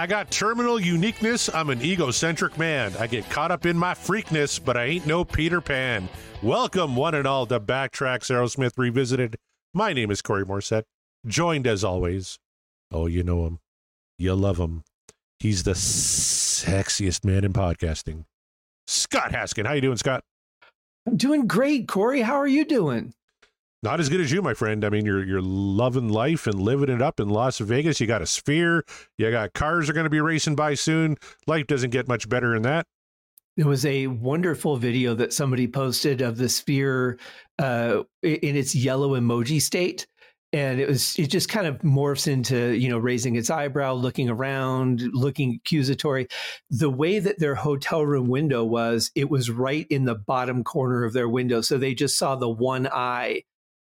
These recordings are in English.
I got terminal uniqueness. I'm an egocentric man. I get caught up in my freakness, but I ain't no Peter Pan. Welcome, one and all, to Backtracks Aerosmith Revisited. My name is Corey Morset, joined as always. Oh, you know him. You love him. He's the sexiest man in podcasting. Scott Haskin. How you doing, Scott? I'm doing great, Corey. How are you doing? Not as good as you, my friend. I mean, you're you're loving life and living it up in Las Vegas. You got a sphere. You got cars are going to be racing by soon. Life doesn't get much better than that. There was a wonderful video that somebody posted of the sphere uh, in its yellow emoji state, and it was it just kind of morphs into you know raising its eyebrow, looking around, looking accusatory. The way that their hotel room window was, it was right in the bottom corner of their window, so they just saw the one eye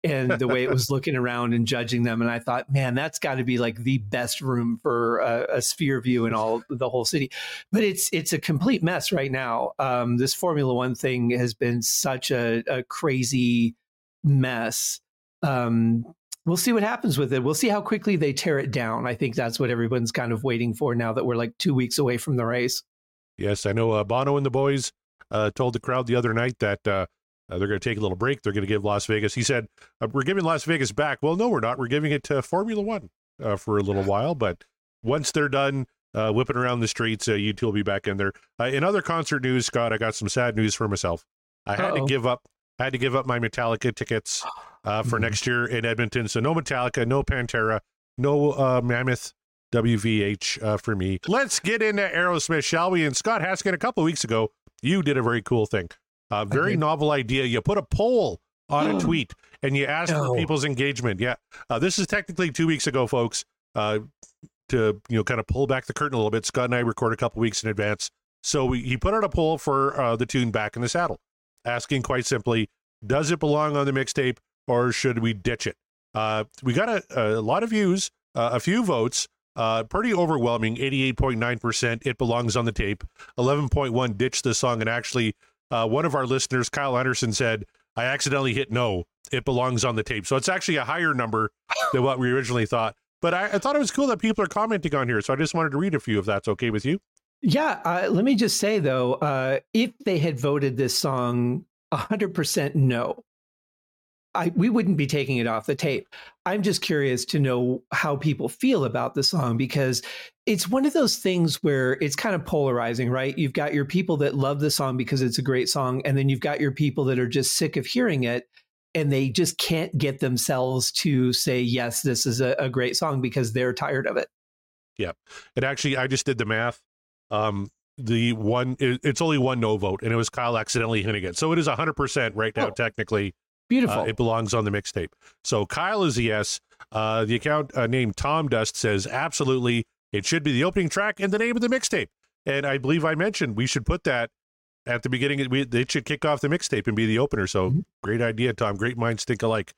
and the way it was looking around and judging them. And I thought, man, that's got to be like the best room for a, a, sphere view in all the whole city. But it's it's a complete mess right now. Um, this Formula One thing has been such a, a crazy mess. Um, we'll see what happens with it. We'll see how quickly they tear it down. I think that's what everyone's kind of waiting for now that we're like two weeks away from the race. Yes, I know. Uh, Bono and the boys uh, told the crowd the other night that uh, uh, they're going to take a little break. They're going to give Las Vegas. He said, uh, "We're giving Las Vegas back." Well, no, we're not. We're giving it to Formula One uh, for a little while. But once they're done uh, whipping around the streets, uh, U2 will be back in there. Uh, in other concert news, Scott, I got some sad news for myself. I had Uh-oh. to give up. I had to give up my Metallica tickets for mm-hmm. next year in Edmonton. So no Metallica, no Pantera, no Mammoth WVH for me. Let's get into Aerosmith, shall we? And Scott Haskin, a couple weeks ago, you did a very cool thing. A very novel idea. You put a poll on a tweet and you asked no. for people's engagement. Yeah, uh, this is technically two weeks ago, folks. Uh, to you know, kind of pull back the curtain a little bit. Scott and I record a couple weeks in advance, so we, he put out a poll for uh, the tune "Back in the Saddle," asking quite simply, "Does it belong on the mixtape, or should we ditch it?" Uh, we got a, a, lot of views, uh, a few votes. Uh, pretty overwhelming 88.9% it belongs on the tape 11.1 ditch the song and actually uh, one of our listeners, Kyle Anderson, said, I accidentally hit no. It belongs on the tape. So it's actually a higher number than what we originally thought. But I, I thought it was cool that people are commenting on here. So I just wanted to read a few if that's okay with you. Yeah. Uh, let me just say, though, uh, if they had voted this song 100% no, I, we wouldn't be taking it off the tape. I'm just curious to know how people feel about the song because it's one of those things where it's kind of polarizing, right? You've got your people that love the song because it's a great song, and then you've got your people that are just sick of hearing it and they just can't get themselves to say, yes, this is a, a great song because they're tired of it. Yeah. And actually, I just did the math. Um, the one, it, it's only one no vote, and it was Kyle accidentally hitting it. So it is 100% right now, oh. technically Beautiful. Uh, it belongs on the mixtape. So Kyle is a yes. Uh, the account uh, named Tom Dust says absolutely it should be the opening track and the name of the mixtape. And I believe I mentioned we should put that at the beginning. We, they should kick off the mixtape and be the opener. So mm-hmm. great idea, Tom. Great minds think alike.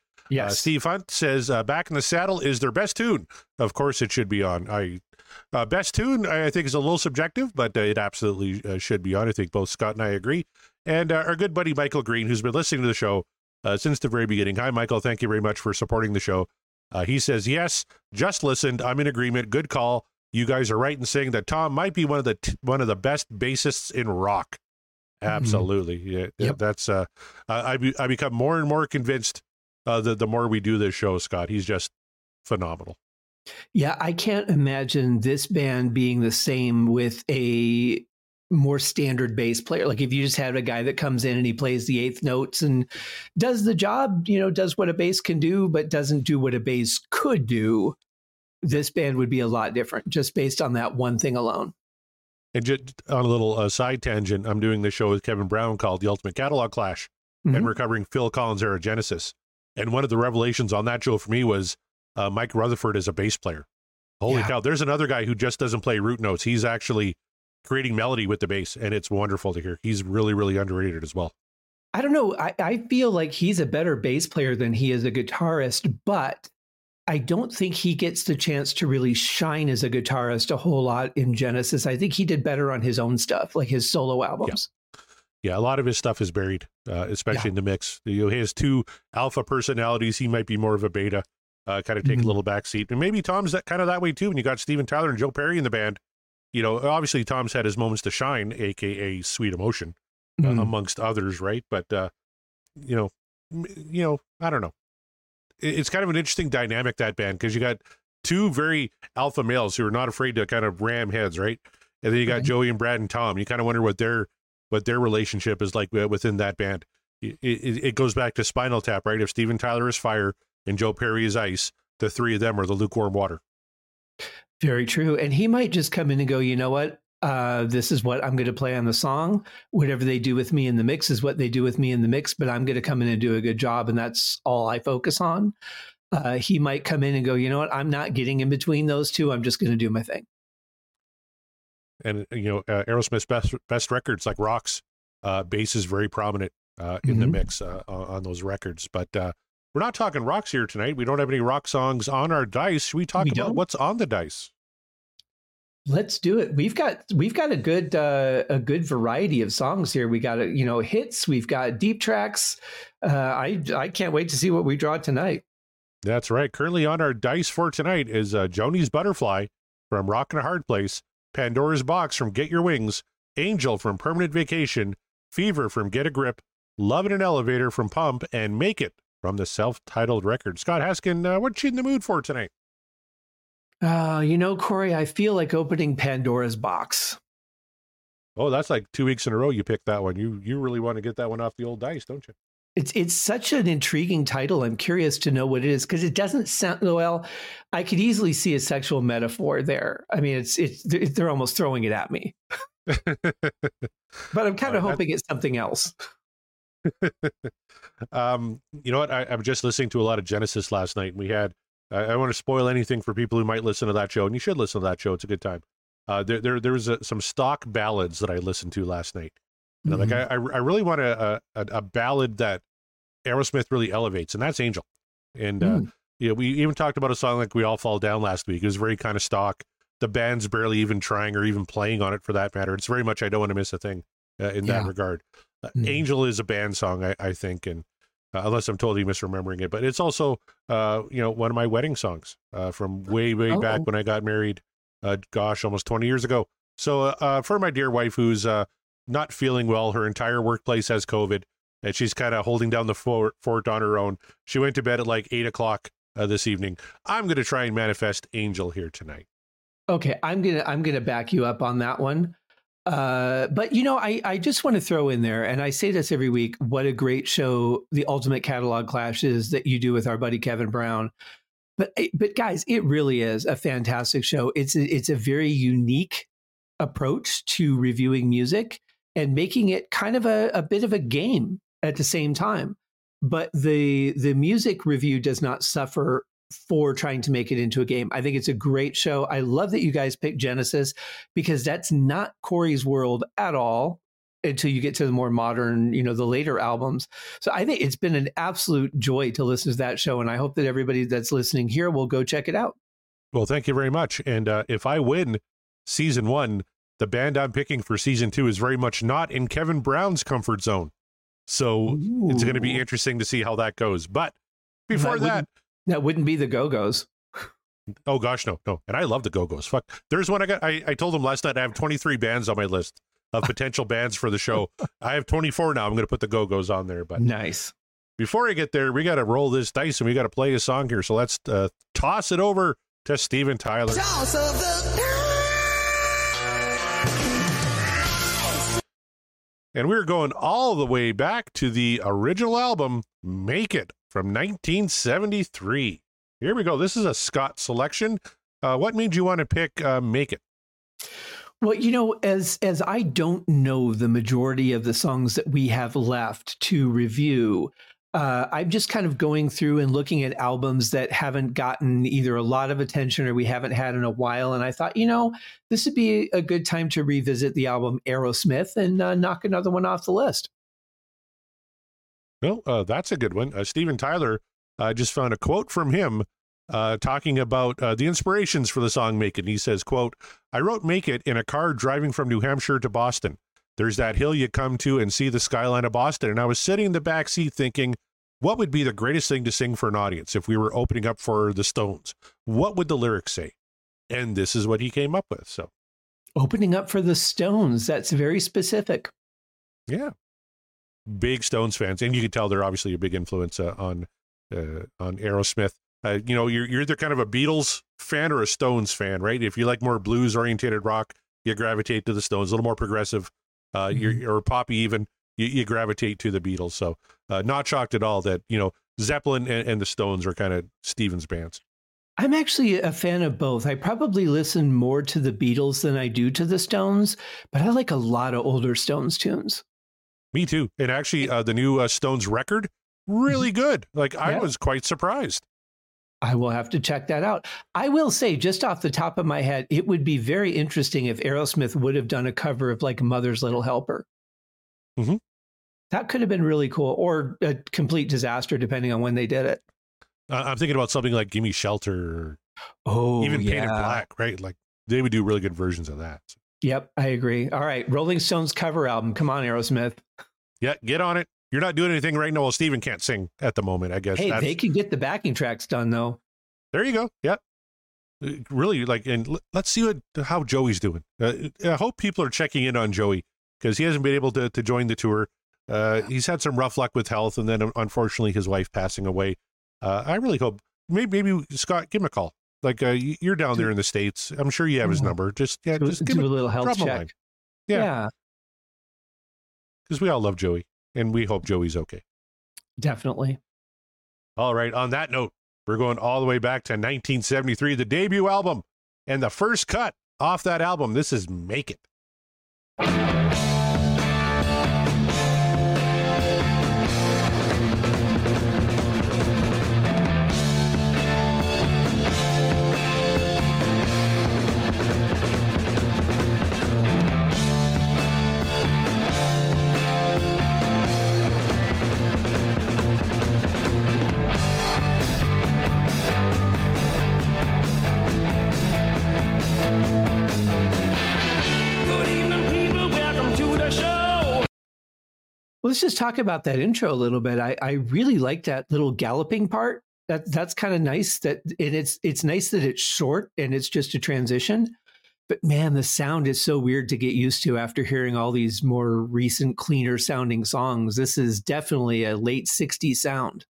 Uh. Steve Hunt says uh, "Back in the Saddle" is their best tune. Of course, it should be on. I uh, best tune I think is a little subjective, but it absolutely should be on. I think both Scott and I agree. And our good buddy Michael Green, who's been listening to the show uh, since the very beginning. Hi, Michael. Thank you very much for supporting the show. Uh, he says, Yes, just listened. I'm in agreement. Good call. You guys are right in saying that Tom might be one of the t- one of the best bassists in rock. Mm-hmm. Absolutely, yeah. Yep. That's uh, I be, I become more and more convinced uh, the the more we do this show, Scott. He's just phenomenal. Yeah, I can't imagine this band being the same with a more standard bass player. Like if you just had a guy that comes in and he plays the eighth notes and does the job, you know, does what a bass can do, but doesn't do what a bass could do, this band would be a lot different just based on that one thing alone. And just on a little uh, side tangent, I'm doing this show with Kevin Brown called The Ultimate Catalog Clash, mm-hmm. and we're covering Phil Collins' era Genesis. And one of the revelations on that show for me was uh, Mike Rutherford as a bass player. Holy yeah. cow! There's another guy who just doesn't play root notes. He's actually creating melody with the bass, and it's wonderful to hear. He's really, really underrated as well. I don't know. I, I feel like he's a better bass player than he is a guitarist, but I don't think he gets the chance to really shine as a guitarist a whole lot in Genesis. I think he did better on his own stuff, like his solo albums. Yeah, yeah a lot of his stuff is buried, uh, especially yeah. in the mix. You know, he has two alpha personalities. He might be more of a beta, uh, kind of take mm-hmm. a little backseat. And maybe Tom's that kind of that way too. When you got Steven Tyler and Joe Perry in the band, you know, obviously Tom's had his moments to shine, aka Sweet Emotion, uh, mm-hmm. uh, amongst others, right? But uh, you know, you know, I don't know. It's kind of an interesting dynamic that band because you got two very alpha males who are not afraid to kind of ram heads, right? And then you got right. Joey and Brad and Tom. You kind of wonder what their what their relationship is like uh, within that band. It, it, it goes back to Spinal Tap, right? If Steven Tyler is fire and Joe Perry is ice, the three of them are the lukewarm water. Very true. And he might just come in and go, you know what? Uh, this is what I'm going to play on the song. Whatever they do with me in the mix is what they do with me in the mix, but I'm going to come in and do a good job. And that's all I focus on. Uh, he might come in and go, you know what? I'm not getting in between those two. I'm just going to do my thing. And, you know, uh, Aerosmith's best, best records like Rocks, uh, bass is very prominent uh, in mm-hmm. the mix uh, on those records. But uh, we're not talking rocks here tonight. We don't have any rock songs on our dice. Should we talk we about don't. what's on the dice? Let's do it. We've got we've got a good uh, a good variety of songs here. We got you know hits. We've got deep tracks. Uh, I I can't wait to see what we draw tonight. That's right. Currently on our dice for tonight is uh, Joni's Butterfly from Rock and a Hard Place, Pandora's Box from Get Your Wings, Angel from Permanent Vacation, Fever from Get a Grip, Love in an Elevator from Pump, and Make It from the self-titled record. Scott Haskin, uh, what's you in the mood for tonight? Uh, you know, Corey, I feel like opening Pandora's box. Oh, that's like two weeks in a row you picked that one. You you really want to get that one off the old dice, don't you? It's it's such an intriguing title. I'm curious to know what it is because it doesn't sound well. I could easily see a sexual metaphor there. I mean, it's it's they're almost throwing it at me. but I'm kind of uh, hoping it's something else. um, you know what? I, I'm just listening to a lot of Genesis last night, and we had I, I want to spoil anything for people who might listen to that show, and you should listen to that show. It's a good time. Uh, there, there, there was a, some stock ballads that I listened to last night. Mm-hmm. Like I, I really want a, a, a ballad that Aerosmith really elevates, and that's Angel. And mm. uh, you know, we even talked about a song like "We All Fall Down" last week. It was very kind of stock. The band's barely even trying or even playing on it for that matter. It's very much I don't want to miss a thing uh, in yeah. that regard. Mm. Angel is a band song, I, I think, and uh, unless I'm totally misremembering it. But it's also, uh, you know, one of my wedding songs uh, from way, way oh. back when I got married. Uh, gosh, almost 20 years ago. So uh, uh, for my dear wife, who's not feeling well, her entire workplace has COVID, and she's kind of holding down the fort, fort on her own. She went to bed at like eight o'clock this evening. I'm going to try and manifest Angel here tonight. Okay, I'm gonna I'm gonna back you up on that one. Uh, but you know, I, I just want to throw in there, and I say this every week, what a great show the Ultimate Catalog Clash is that you do with our buddy Kevin Brown. But eh, but guys, it really is a fantastic show. It's a, it's a very unique approach to reviewing music and making it kind of a, a bit of a game at the same time. But the the music review does not suffer for trying to make it into a game. I think it's a great show. I love that you guys picked Genesis because that's not Corey's world at all until you get to the more modern, you know, the later albums. So I think it's been an absolute joy to listen to that show. And I hope that everybody that's listening here will go check it out. Well, thank you very much. And uh, if I win season one, the band I'm picking for season two is very much not in Kevin Brown's comfort zone. So Ooh. it's going to be interesting to see how that goes. But before that, that that wouldn't be the Go Go's. Oh gosh, no, no. And I love the Go Go's. Fuck. There's one I got. I, I told them last night. I have 23 bands on my list of potential bands for the show. I have 24 now. I'm going to put the Go Go's on there. But nice. Before I get there, we got to roll this dice and we got to play a song here. So let's uh, toss it over to Steven Tyler. And we're going all the way back to the original album, Make It from 1973. Here we go. This is a Scott selection. Uh, what made you want to pick uh, Make It? Well, you know, as as I don't know the majority of the songs that we have left to review, uh, I'm just kind of going through and looking at albums that haven't gotten either a lot of attention or we haven't had in a while. And I thought, you know, this would be a good time to revisit the album Aerosmith and uh, knock another one off the list. Well, uh, that's a good one. Uh, Steven Tyler, I just found a quote from him uh, talking about uh, the inspirations for the song "Make It." And he says, "quote I wrote "Make It" in a car driving from New Hampshire to Boston. There's that hill you come to and see the skyline of Boston, and I was sitting in the back seat thinking." What would be the greatest thing to sing for an audience if we were opening up for the Stones? What would the lyrics say? And this is what he came up with. So, opening up for the Stones, that's very specific. Yeah. Big Stones fans. And you can tell they're obviously a big influence uh, on uh, on Aerosmith. Uh, you know, you're, you're either kind of a Beatles fan or a Stones fan, right? If you like more blues orientated rock, you gravitate to the Stones, a little more progressive, uh, mm-hmm. you're, or poppy even, you, you, gravitate to the Beatles. So, uh, not shocked at all that, you know, Zeppelin and, and the Stones are kind of Steven's bands. I'm actually a fan of both. I probably listen more to the Beatles than I do to the Stones, but I like a lot of older Stones tunes. Me too. And actually, uh, the new uh, Stones record, really mm-hmm. good. Like, I yeah. was quite surprised. I will have to check that out. I will say, just off the top of my head, it would be very interesting if Aerosmith would have done a cover of like Mother's Little Helper. Mm-hmm. That could have been really cool, or a complete disaster, depending on when they did it. Uh, I'm thinking about something like "Gimme Shelter," oh, even yeah. Painted Black, right? Like they would do really good versions of that. Yep, I agree. All right, Rolling Stones cover album. Come on, Aerosmith. Yeah, get on it. You're not doing anything right now. Well, Steven can't sing at the moment, I guess. Hey, That's... they can get the backing tracks done though. There you go. Yeah. Uh, really, like, and let's see what how Joey's doing. Uh, I hope people are checking in on Joey because he hasn't been able to to join the tour. Uh, he's had some rough luck with health, and then unfortunately, his wife passing away. Uh, I really hope maybe maybe Scott give him a call. Like uh, you're down there in the states, I'm sure you have his mm-hmm. number. Just yeah, just give do a little health check. Yeah, because yeah. we all love Joey, and we hope Joey's okay. Definitely. All right. On that note, we're going all the way back to 1973, the debut album, and the first cut off that album. This is "Make It." Let's just talk about that intro a little bit. I, I really like that little galloping part. That that's kind of nice. That and it's it's nice that it's short and it's just a transition. But man, the sound is so weird to get used to after hearing all these more recent, cleaner sounding songs. This is definitely a late '60s sound.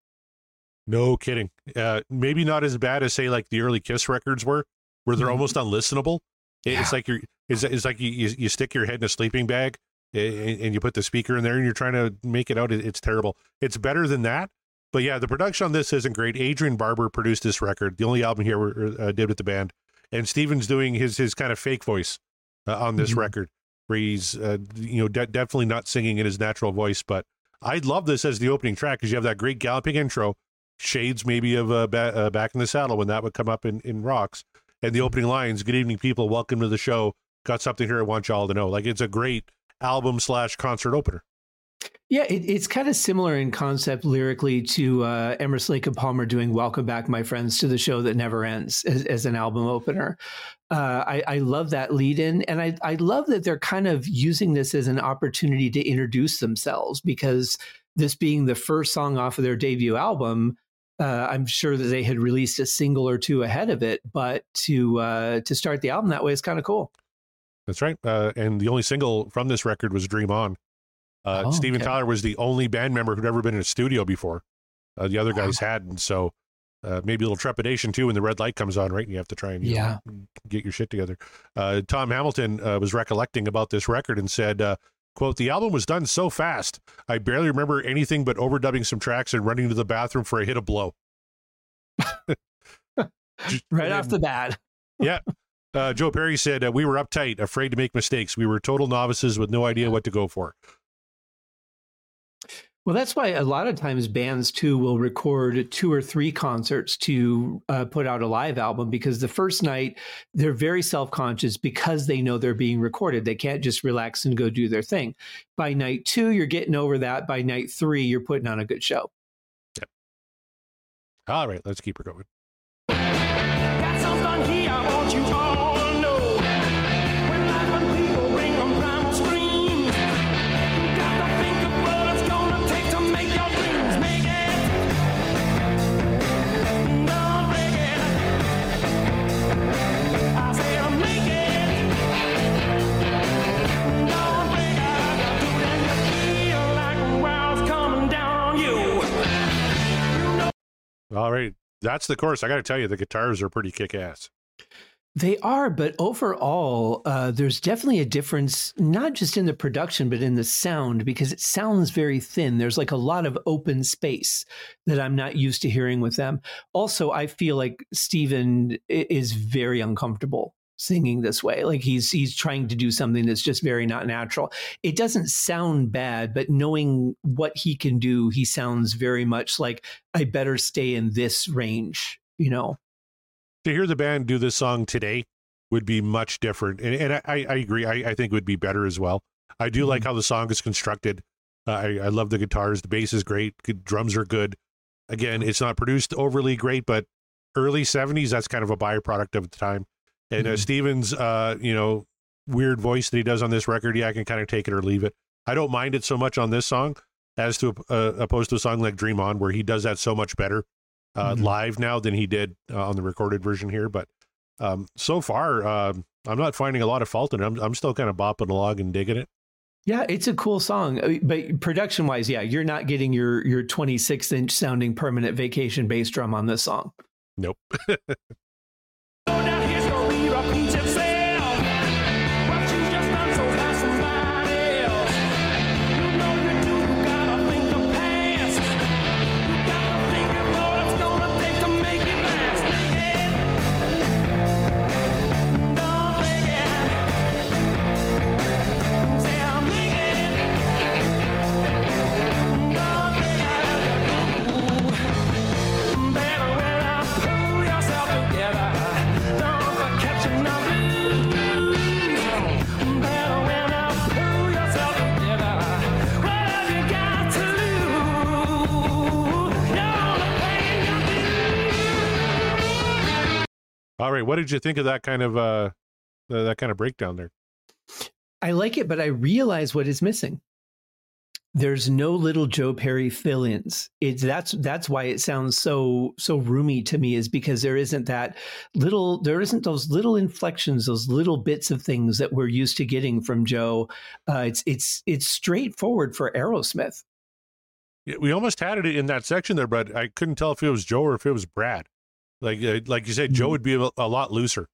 No kidding. Uh, maybe not as bad as say like the early Kiss records were, where they're mm-hmm. almost unlistenable. Yeah. It's like you're it's, it's like you, you, you stick your head in a sleeping bag and you put the speaker in there and you're trying to make it out. It's terrible. It's better than that. But yeah, the production on this isn't great. Adrian Barber produced this record, the only album here we uh, did with the band, and Steven's doing his his kind of fake voice uh, on this mm-hmm. record, where he's uh, you know de- definitely not singing in his natural voice. But I'd love this as the opening track because you have that great galloping intro, shades maybe of uh, ba- uh, Back in the Saddle when that would come up in in rocks, and the mm-hmm. opening lines, "Good evening, people. Welcome to the show. Got something here I want y'all to know." Like it's a great album slash concert opener. Yeah, it, it's kind of similar in concept lyrically to uh, Emerson Lake and Palmer doing "Welcome Back, My Friends" to the show that never ends as, as an album opener. Uh, I, I, love that lead in, and I, I love that they're kind of using this as an opportunity to introduce themselves because this being the first song off of their debut album, uh, I'm sure that they had released a single or two ahead of it, but to uh, to start the album that way is kind of cool. That's right. Uh, and the only single from this record was Dream On. Uh, oh, Steven okay. Tyler was the only band member who'd ever been in a studio before. Uh, the other wow. guys hadn't. So uh, maybe a little trepidation too when the red light comes on, right? And you have to try and yeah. Know, get your shit together. Uh, Tom Hamilton uh, was recollecting about this record and said, quote, the album was done so fast. I barely remember anything but overdubbing some tracks and running to the bathroom for a hit of blow. right off the bat. yeah. Uh, Joe Perry said, uh, We were uptight, afraid to make mistakes. We were total novices with no idea what to go for. Well, that's why a lot of times bands too will record two or three concerts to uh, put out a live album because the first night they're very self conscious because they know they're being recorded. They can't just relax and go do their thing. By night two, you're getting over that. By night three, you're putting on a good show. Yep. All right, let's keep her going. All right. That's the chorus. I got to tell you, the guitars are pretty kick ass. They are, but overall, uh, there's definitely a difference, not just in the production, but in the sound, because it sounds very thin. There's like a lot of open space that I'm not used to hearing with them. Also, I feel like Steven is very uncomfortable singing this way. Like he's he's trying to do something that's just very not natural. It doesn't sound bad but knowing what he can do he sounds very much like i better stay in this range you know? To hear the band do this song today would be much different. And, and I, I agree. I, I think it would be better as well. I do mm-hmm. like how the song is constructed. Uh, I, I love the guitars. The bass is great. Drums are good. Again it's not produced overly great but early 70s that's kind of a byproduct of the time and uh, mm-hmm. Steven's, uh, you know, weird voice that he does on this record, yeah, I can kind of take it or leave it. I don't mind it so much on this song as to uh, opposed to a song like Dream On, where he does that so much better uh, mm-hmm. live now than he did uh, on the recorded version here. But um, so far, um, I'm not finding a lot of fault in it. I'm, I'm still kind of bopping along and digging it. Yeah, it's a cool song, uh, but production wise, yeah, you're not getting your your 26 inch sounding permanent vacation bass drum on this song. Nope. right, what did you think of that kind of uh that kind of breakdown there? I like it, but I realize what is missing. There's no little Joe Perry fill-ins. It's that's that's why it sounds so so roomy to me is because there isn't that little there isn't those little inflections, those little bits of things that we're used to getting from Joe. Uh, it's it's it's straightforward for Aerosmith. We almost had it in that section there, but I couldn't tell if it was Joe or if it was Brad. Like uh, like you said, Joe mm-hmm. would be a, a lot looser.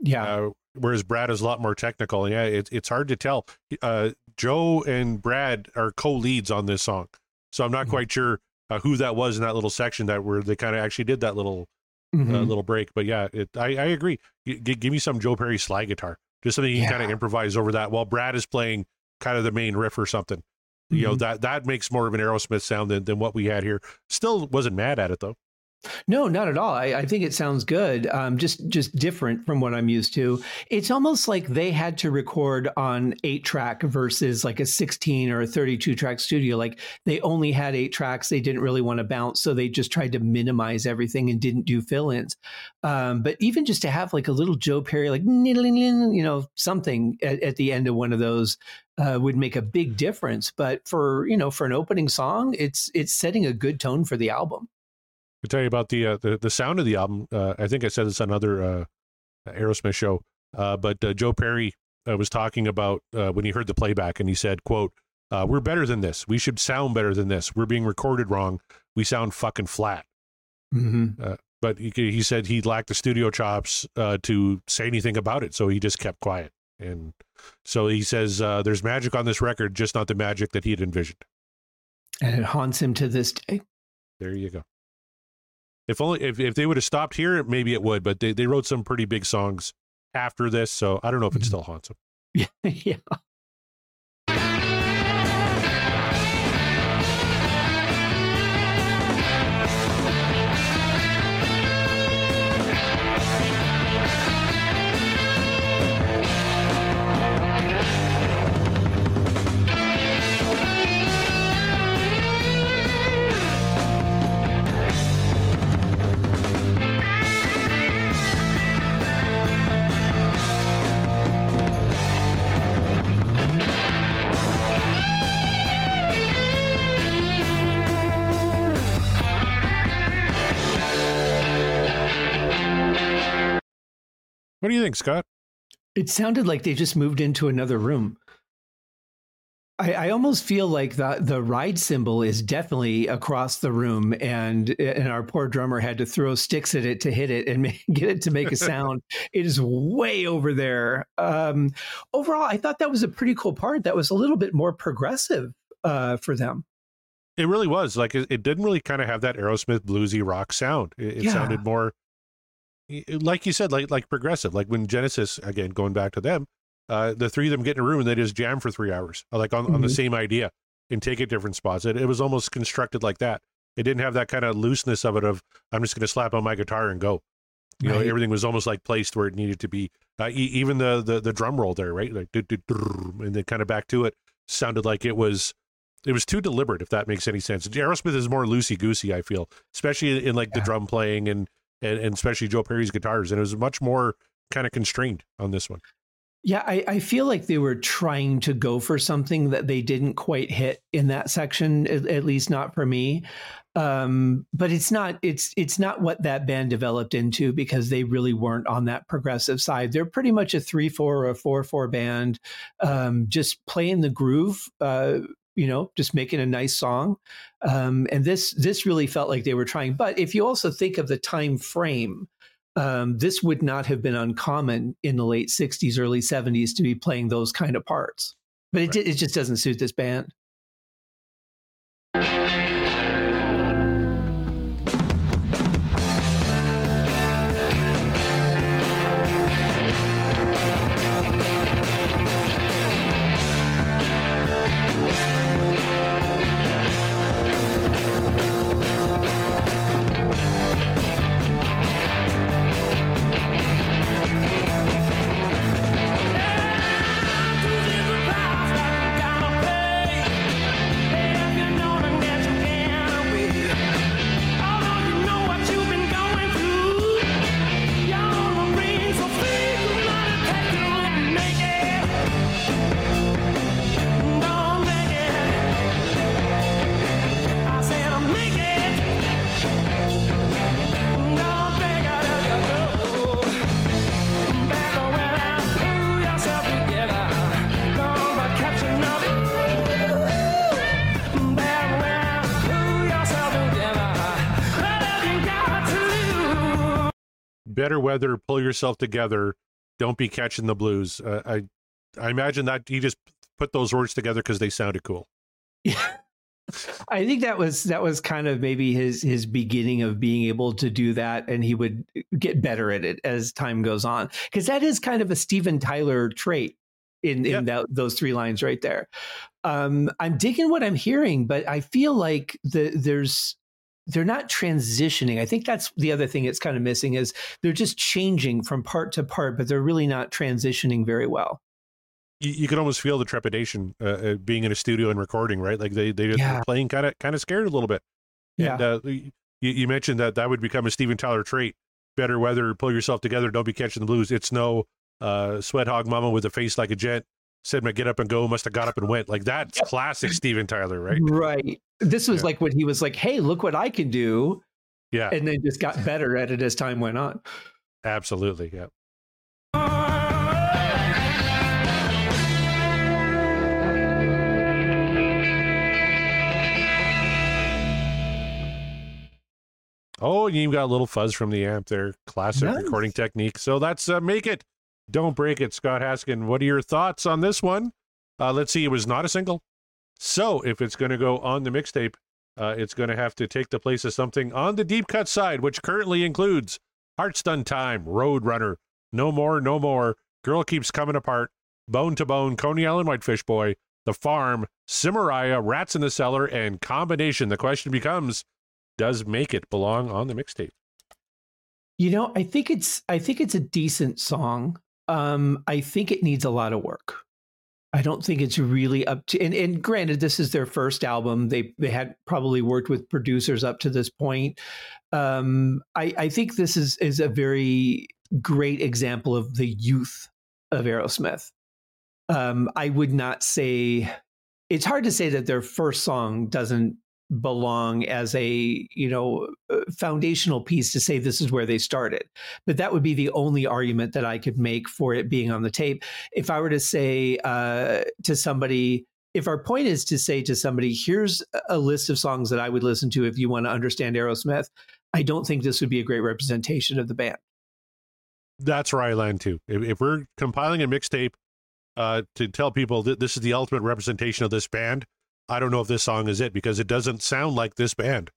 Yeah. Uh, whereas Brad is a lot more technical. Yeah, it's it's hard to tell. Uh, Joe and Brad are co-leads on this song, so I'm not mm-hmm. quite sure uh, who that was in that little section that where they kind of actually did that little uh, mm-hmm. little break. But yeah, it, I I agree. G- give me some Joe Perry slide guitar, just something you yeah. kind of improvise over that while Brad is playing kind of the main riff or something. You know mm-hmm. that that makes more of an Aerosmith sound than, than what we had here. Still wasn't mad at it though. No, not at all. I, I, think it sounds good. Um, just just different from what I'm used to. It's almost like they had to record on eight track versus like a 16 or a 32 track studio. Like they only had eight tracks. They didn't really want to bounce, so they just tried to minimize everything and didn't do fill ins. Um, but even just to have like a little Joe Perry, like you know, something at, at the end of one of those uh, would make a big difference. But for you know, for an opening song, it's it's setting a good tone for the album to tell you about the uh, the the sound of the album. Uh, I think I said this on another uh, Aerosmith show, uh, but uh, Joe Perry uh, was talking about when he heard the playback, and he said, "quote We're better than this. We should sound better than this. We're being recorded wrong. We sound fucking flat." Mm-hmm. but he, he said he lacked the studio chops to say anything about it, so he just kept quiet. And so he says, "There's magic on this record, just not the magic that he had envisioned." And it haunts him to this day. There you go. If only if, if they would have stopped here, maybe it would. But they, they wrote some pretty big songs after this, so I don't know if it mm-hmm. still haunts them. Yeah, What do you think, Scott? It sounded like they just moved into another room. I, I, almost feel like the the ride cymbal is definitely across the room, and and our poor drummer had to throw sticks at it to hit it and make, get it to make a sound. it is way over there. Um, overall, I thought that was a pretty cool part. That was a little bit more progressive uh, for them. It really was like it, it didn't really kind of have that Aerosmith bluesy rock sound. It, it yeah. sounded more like you said, like like progressive. Like when Genesis, again going back to them, uh, the three of them get in a room and they just jam for three hours, like on, mm-hmm. on the mm-hmm. same idea and take it different spots. It, it was almost constructed like that. It didn't have that kind of looseness of it of I'm just going to slap on my guitar and go. You right. know, everything was almost like placed where it needed to be. Uh, e- even the, the the drum roll there, right? Like and then kind of back to it sounded like it was it was too deliberate. If that makes any sense, Aerosmith is more loosey goosey. I feel, especially in like yeah. the drum playing and, and and especially Joe Perry's guitars, and it was much more kind of constrained on this one. Yeah, I, I, feel like they were trying to go for something that they didn't quite hit in that section, at, at least not for me. Um, but it's not it's it's not what that band developed into because they really weren't on that progressive side. They're pretty much a three four or a four four band, um, just playing the groove. Uh, you know, just making a nice song. Um, and this this really felt like they were trying. But if you also think of the time frame um, this would not have been uncommon in the late 60s, early 70s to be playing those kind of parts. But it, right. it just doesn't suit this band. Weather, pull yourself together, don't be catching the blues. Uh, I I imagine that he just put those words together because they sounded cool. Yeah. I think that was that was kind of maybe his his beginning of being able to do that, and he would get better at it as time goes on. Because that is kind of a Steven Tyler trait in in that, those three lines right there. Um, I'm digging what I'm hearing, but I feel like the, there's they're not transitioning. I think that's the other thing it's kind of missing is they're just changing from part to part, but they're really not transitioning very well. You, you can almost feel the trepidation uh, uh, being in a studio and recording, right? Like they they yeah. playing kind of kind of scared a little bit. Yeah. And, uh, you, you mentioned that that would become a Steven Tyler trait: better weather, pull yourself together, don't be catching the blues. It's no uh, sweat hog mama with a face like a jet said my get up and go must have got up and went like that's classic steven tyler right right this was yeah. like when he was like hey look what i can do yeah and then just got better at it as time went on absolutely yeah Oh, you got a little fuzz from the amp there. Classic nice. recording technique. So that's uh, Make It don't Break It, Scott Haskin. What are your thoughts on this one? Uh, let's see, it was not a single. So if it's going to go on the mixtape, uh, it's going to have to take the place of something on the deep cut side, which currently includes Hearts Done Time, Roadrunner, No More, No More, Girl Keeps Coming Apart, Bone to Bone, Coney Island Whitefish Boy, The Farm, Cimmeriah, Rats in the Cellar, and Combination. The question becomes, does Make It belong on the mixtape? You know, I think it's I think it's a decent song. Um, I think it needs a lot of work. I don't think it's really up to and, and, granted, this is their first album. They they had probably worked with producers up to this point. Um, I, I think this is is a very great example of the youth of Aerosmith. Um, I would not say it's hard to say that their first song doesn't belong as a you know foundational piece to say this is where they started but that would be the only argument that i could make for it being on the tape if i were to say uh, to somebody if our point is to say to somebody, here's a list of songs that I would listen to if you want to understand Aerosmith, I don't think this would be a great representation of the band. That's where I land too. If, if we're compiling a mixtape uh, to tell people that this is the ultimate representation of this band, I don't know if this song is it because it doesn't sound like this band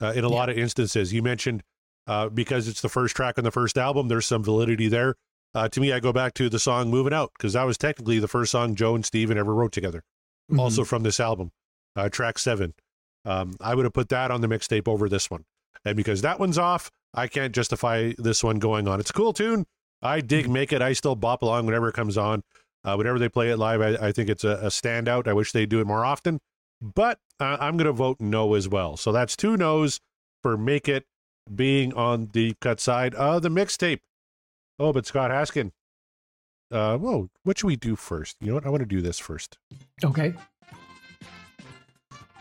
uh, in a yeah. lot of instances. You mentioned uh, because it's the first track on the first album, there's some validity there. Uh, to me, I go back to the song Moving Out because that was technically the first song Joe and Steven ever wrote together, mm-hmm. also from this album, uh, track seven. Um, I would have put that on the mixtape over this one. And because that one's off, I can't justify this one going on. It's a cool tune. I dig mm-hmm. Make It. I still bop along whenever it comes on. Uh, whenever they play it live, I, I think it's a, a, standout. I wish they do it more often, but uh, I'm going to vote no as well. So that's two no's for Make It being on the cut side of the mixtape. Oh, but Scott Haskin. Uh, whoa, what should we do first? You know what? I want to do this first. Okay.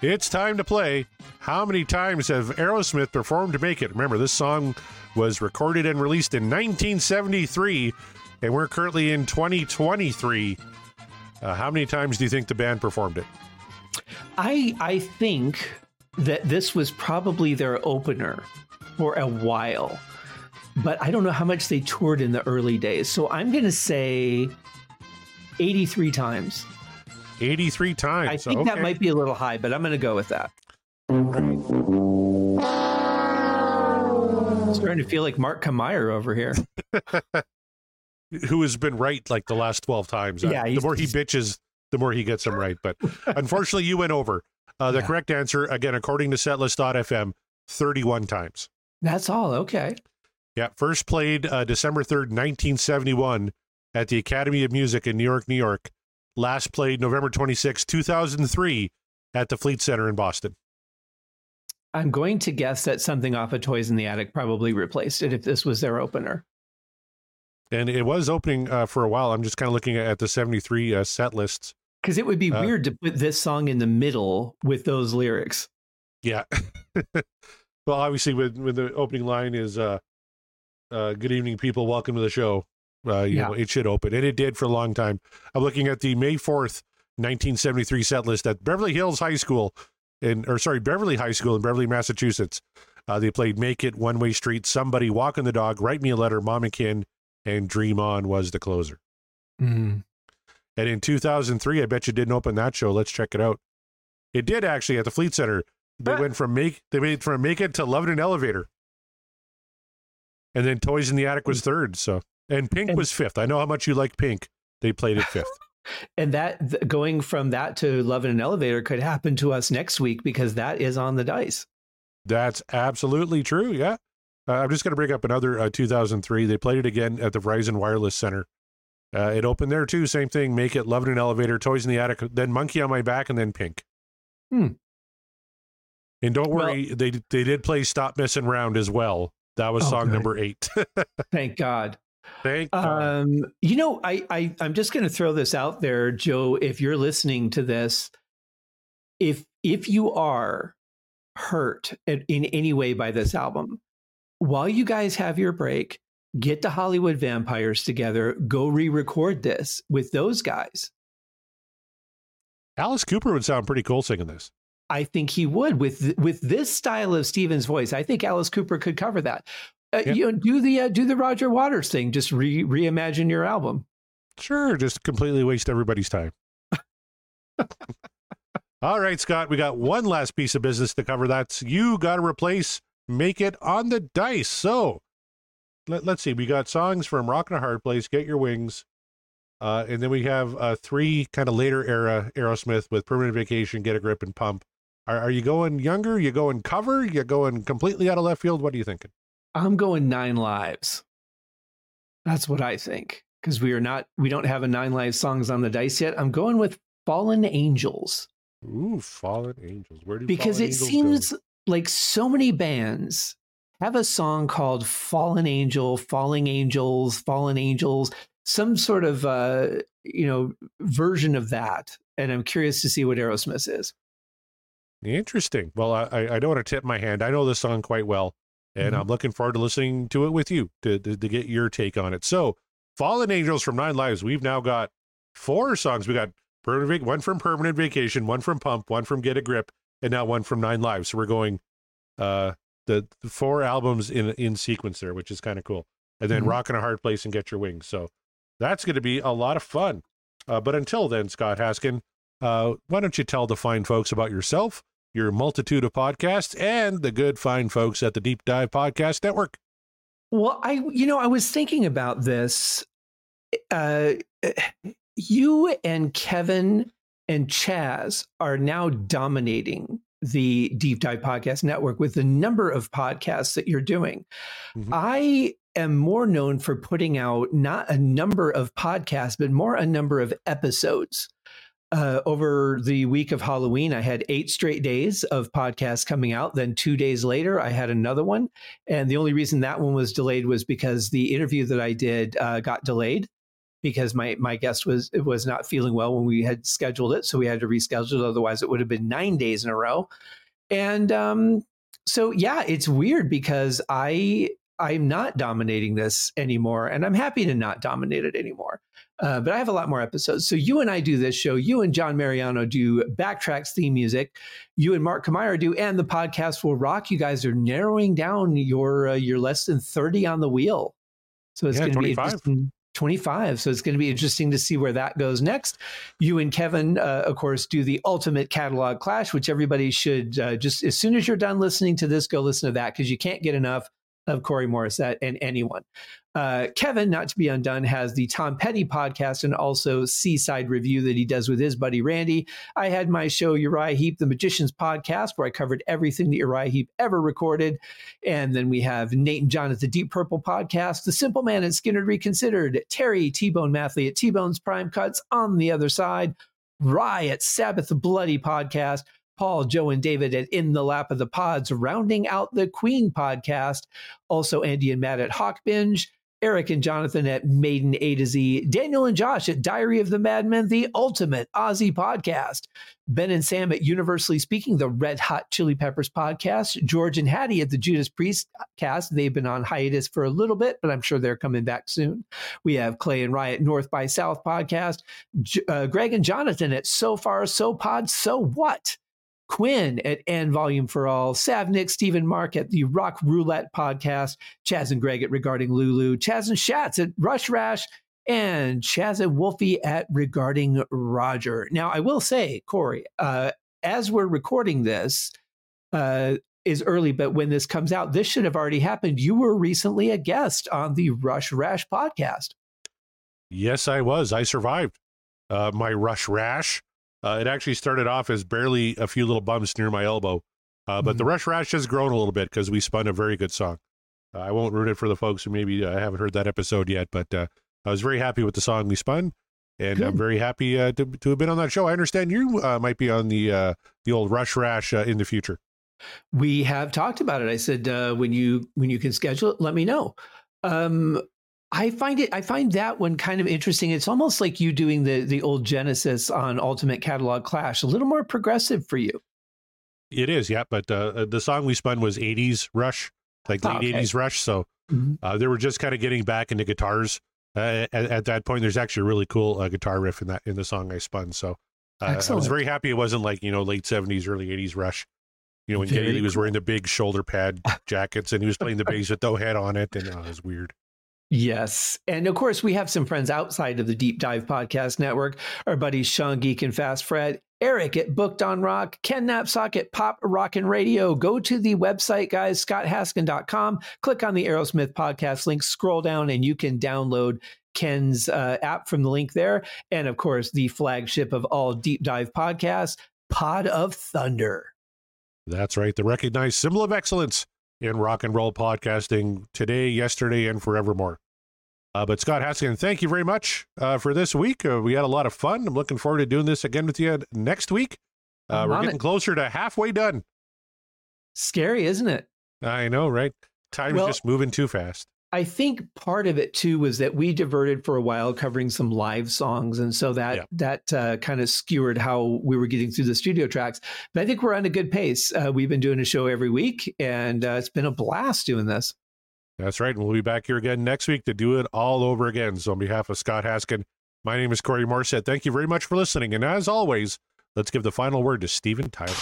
It's time to play. How many times have Aerosmith performed to make it? Remember, this song was recorded and released in 1973, and we're currently in 2023. Uh, how many times do you think the band performed it? I I think that this was probably their opener for a while but I don't know how much they toured in the early days. So I'm going to say 83 times. 83 times. I think okay. that might be a little high, but I'm going to go with that. starting to feel like Mark Kameyer over here. Who has been right like the last 12 times. Yeah. The more he bitches, the more he gets them right. But unfortunately, you went over. Uh, the yeah. correct answer, again, according to setlist.fm, 31 times. That's all. Okay. Yeah, first played uh, December 3rd, 1971 at the Academy of Music in New York, New York. Last played November 26, 2003 at the Fleet Center in Boston. I'm going to guess that something off of Toys in the Attic probably replaced it if this was their opener. And it was opening uh, for a while. I'm just kind of looking at the 73 uh, set lists. Because it would be uh, weird to put this song in the middle with those lyrics. Yeah. well, obviously, with, with the opening line is uh, uh, good evening, people. Welcome to the show. Uh, you yeah. know, it should open, and it did for a long time. I'm looking at the May 4th, 1973 set list at Beverly Hills High School, in or sorry, Beverly High School in Beverly, Massachusetts. Uh, they played "Make It," "One Way Street," "Somebody," "Walking the Dog," "Write Me a Letter," "Mama Kin," and "Dream On" was the closer. Mm. And in 2003, I bet you didn't open that show. Let's check it out. It did actually at the Fleet Center. They went from make they went from make it to love in an elevator and then Toys in the Attic was third. So and Pink and, was fifth. I know how much you like Pink. They played it fifth. and that going from that to Love in an Elevator could happen to us next week because that is on the dice. That's absolutely true. Yeah. Uh, I'm just going to bring up another uh, 2003. They played it again at the Verizon Wireless Center. Uh, it opened there too. Same thing. Make it Love in an Elevator, Toys in the Attic, then Monkey on My Back, and then Pink. Hmm. And don't worry, well, they they did play Stop Messing Round as well. That was oh, song good. number eight. Thank God. Thank God. Um, you know, I, I I'm just going to throw this out there, Joe. If you're listening to this, if if you are hurt in, in any way by this album, while you guys have your break, get the Hollywood Vampires together, go re-record this with those guys. Alice Cooper would sound pretty cool singing this. I think he would with with this style of Steven's voice. I think Alice Cooper could cover that. Uh, You know, do the uh, do the Roger Waters thing. Just re reimagine your album. Sure, just completely waste everybody's time. All right, Scott, we got one last piece of business to cover. That's you got to replace Make It on the Dice. So let, us see. We got songs from Rock and a Hard Place, Get Your Wings, uh, and then we have uh, three kind of later era Aerosmith with Permanent Vacation, Get a Grip, and Pump. Are, are you going younger? You going cover? You going completely out of left field? What are you thinking? I'm going nine lives. That's what I think because we are not we don't have a nine lives songs on the dice yet. I'm going with Fallen Angels. Ooh, Fallen Angels. Where do because it Angels seems go? like so many bands have a song called Fallen Angel, Falling Angels, Fallen Angels, some sort of uh, you know version of that. And I'm curious to see what Aerosmith is. Interesting. Well, I, I don't want to tip my hand. I know this song quite well, and mm-hmm. I'm looking forward to listening to it with you to, to, to get your take on it. So, Fallen Angels from Nine Lives. We've now got four songs. We got permanent, one from Permanent Vacation, one from Pump, one from Get a Grip, and now one from Nine Lives. So we're going uh, the, the four albums in in sequence there, which is kind of cool. And then mm-hmm. Rock in a Hard Place and Get Your Wings. So that's going to be a lot of fun. Uh, but until then, Scott Haskin, uh, why don't you tell the fine folks about yourself, your multitude of podcasts, and the good fine folks at the Deep Dive Podcast Network? Well, I, you know, I was thinking about this. Uh, you and Kevin and Chaz are now dominating the Deep Dive Podcast Network with the number of podcasts that you're doing. Mm-hmm. I am more known for putting out not a number of podcasts, but more a number of episodes. Uh, over the week of Halloween, I had eight straight days of podcasts coming out. Then two days later, I had another one. And the only reason that one was delayed was because the interview that I did uh, got delayed because my my guest was was not feeling well when we had scheduled it, so we had to reschedule it. Otherwise, it would have been nine days in a row. And um, so, yeah, it's weird because I I'm not dominating this anymore, and I'm happy to not dominate it anymore. Uh, but I have a lot more episodes. So you and I do this show. You and John Mariano do Backtracks theme music. You and Mark Kamira do, and the podcast will rock. You guys are narrowing down your uh, your less than thirty on the wheel. So it's yeah, going to be. 25. So it's going to be interesting to see where that goes next. You and Kevin, uh, of course, do the ultimate catalog clash, which everybody should uh, just, as soon as you're done listening to this, go listen to that because you can't get enough of Corey Morissette and anyone. Uh, Kevin, not to be undone, has the Tom Petty podcast and also Seaside Review that he does with his buddy Randy. I had my show Uriah Heep, the Magician's podcast, where I covered everything that Uriah Heep ever recorded. And then we have Nate and John at the Deep Purple podcast, The Simple Man and Skynyrd Reconsidered, Terry T Bone Mathley at T Bone's Prime Cuts on the other side, Riot Sabbath Bloody podcast. Paul, Joe, and David at In the Lap of the Pods, rounding out the Queen podcast. Also, Andy and Matt at Hawk Binge. Eric and Jonathan at Maiden A to Z, Daniel and Josh at Diary of the Madmen, the ultimate Ozzy podcast, Ben and Sam at Universally Speaking, the Red Hot Chili Peppers podcast, George and Hattie at the Judas Priest cast. They've been on hiatus for a little bit, but I'm sure they're coming back soon. We have Clay and Riot North by South podcast, uh, Greg and Jonathan at So Far So Pod So What. Quinn at N Volume for All, Savnik, Stephen Mark at the Rock Roulette podcast, Chaz and Greg at Regarding Lulu, Chaz and Shatz at Rush Rash, and Chaz and Wolfie at Regarding Roger. Now, I will say, Corey, uh, as we're recording this, uh, is early, but when this comes out, this should have already happened. You were recently a guest on the Rush Rash podcast. Yes, I was. I survived uh, my Rush Rash. Uh, it actually started off as barely a few little bumps near my elbow, uh, but mm-hmm. the Rush Rash has grown a little bit because we spun a very good song. Uh, I won't ruin it for the folks who maybe uh, haven't heard that episode yet, but uh, I was very happy with the song we spun, and good. I'm very happy uh, to, to have been on that show. I understand you might be on the the old Rush Rash in the future. We have talked about it. I said when you when you can schedule it, let me know. Um, I find it. I find that one kind of interesting. It's almost like you doing the the old Genesis on Ultimate Catalog Clash, a little more progressive for you. It is, yeah. But uh, uh the song we spun was '80s Rush, like late oh, okay. '80s Rush. So mm-hmm. uh, they were just kind of getting back into guitars uh, at, at, that point. There's actually a really cool uh, guitar riff in that in the song I spun. So uh, I was very happy it wasn't like you know late '70s, early '80s Rush. You know when Geddy was wearing the big shoulder pad jackets and he was playing the bass with no head on it, and it was weird. Yes. And of course, we have some friends outside of the Deep Dive Podcast Network. Our buddies Sean Geek and Fast Fred, Eric at Booked on Rock, Ken Napzok at Pop Rockin' Radio. Go to the website, guys, scotthaskin.com. Click on the Aerosmith podcast link, scroll down, and you can download Ken's uh, app from the link there. And of course, the flagship of all Deep Dive podcasts, Pod of Thunder. That's right. The recognized symbol of excellence in rock and roll podcasting today, yesterday, and forevermore. Uh, but Scott Haskin, thank you very much uh, for this week. Uh, we had a lot of fun. I'm looking forward to doing this again with you next week. Uh, we're getting it. closer to halfway done. Scary, isn't it? I know, right? Time's well, just moving too fast. I think part of it too was that we diverted for a while covering some live songs, and so that yeah. that uh, kind of skewered how we were getting through the studio tracks. But I think we're on a good pace. Uh, we've been doing a show every week, and uh, it's been a blast doing this. That's right. And we'll be back here again next week to do it all over again. So, on behalf of Scott Haskin My name is Corey Morissette. Thank you very much for listening. And as always, let's give the final word to Steven Tyler.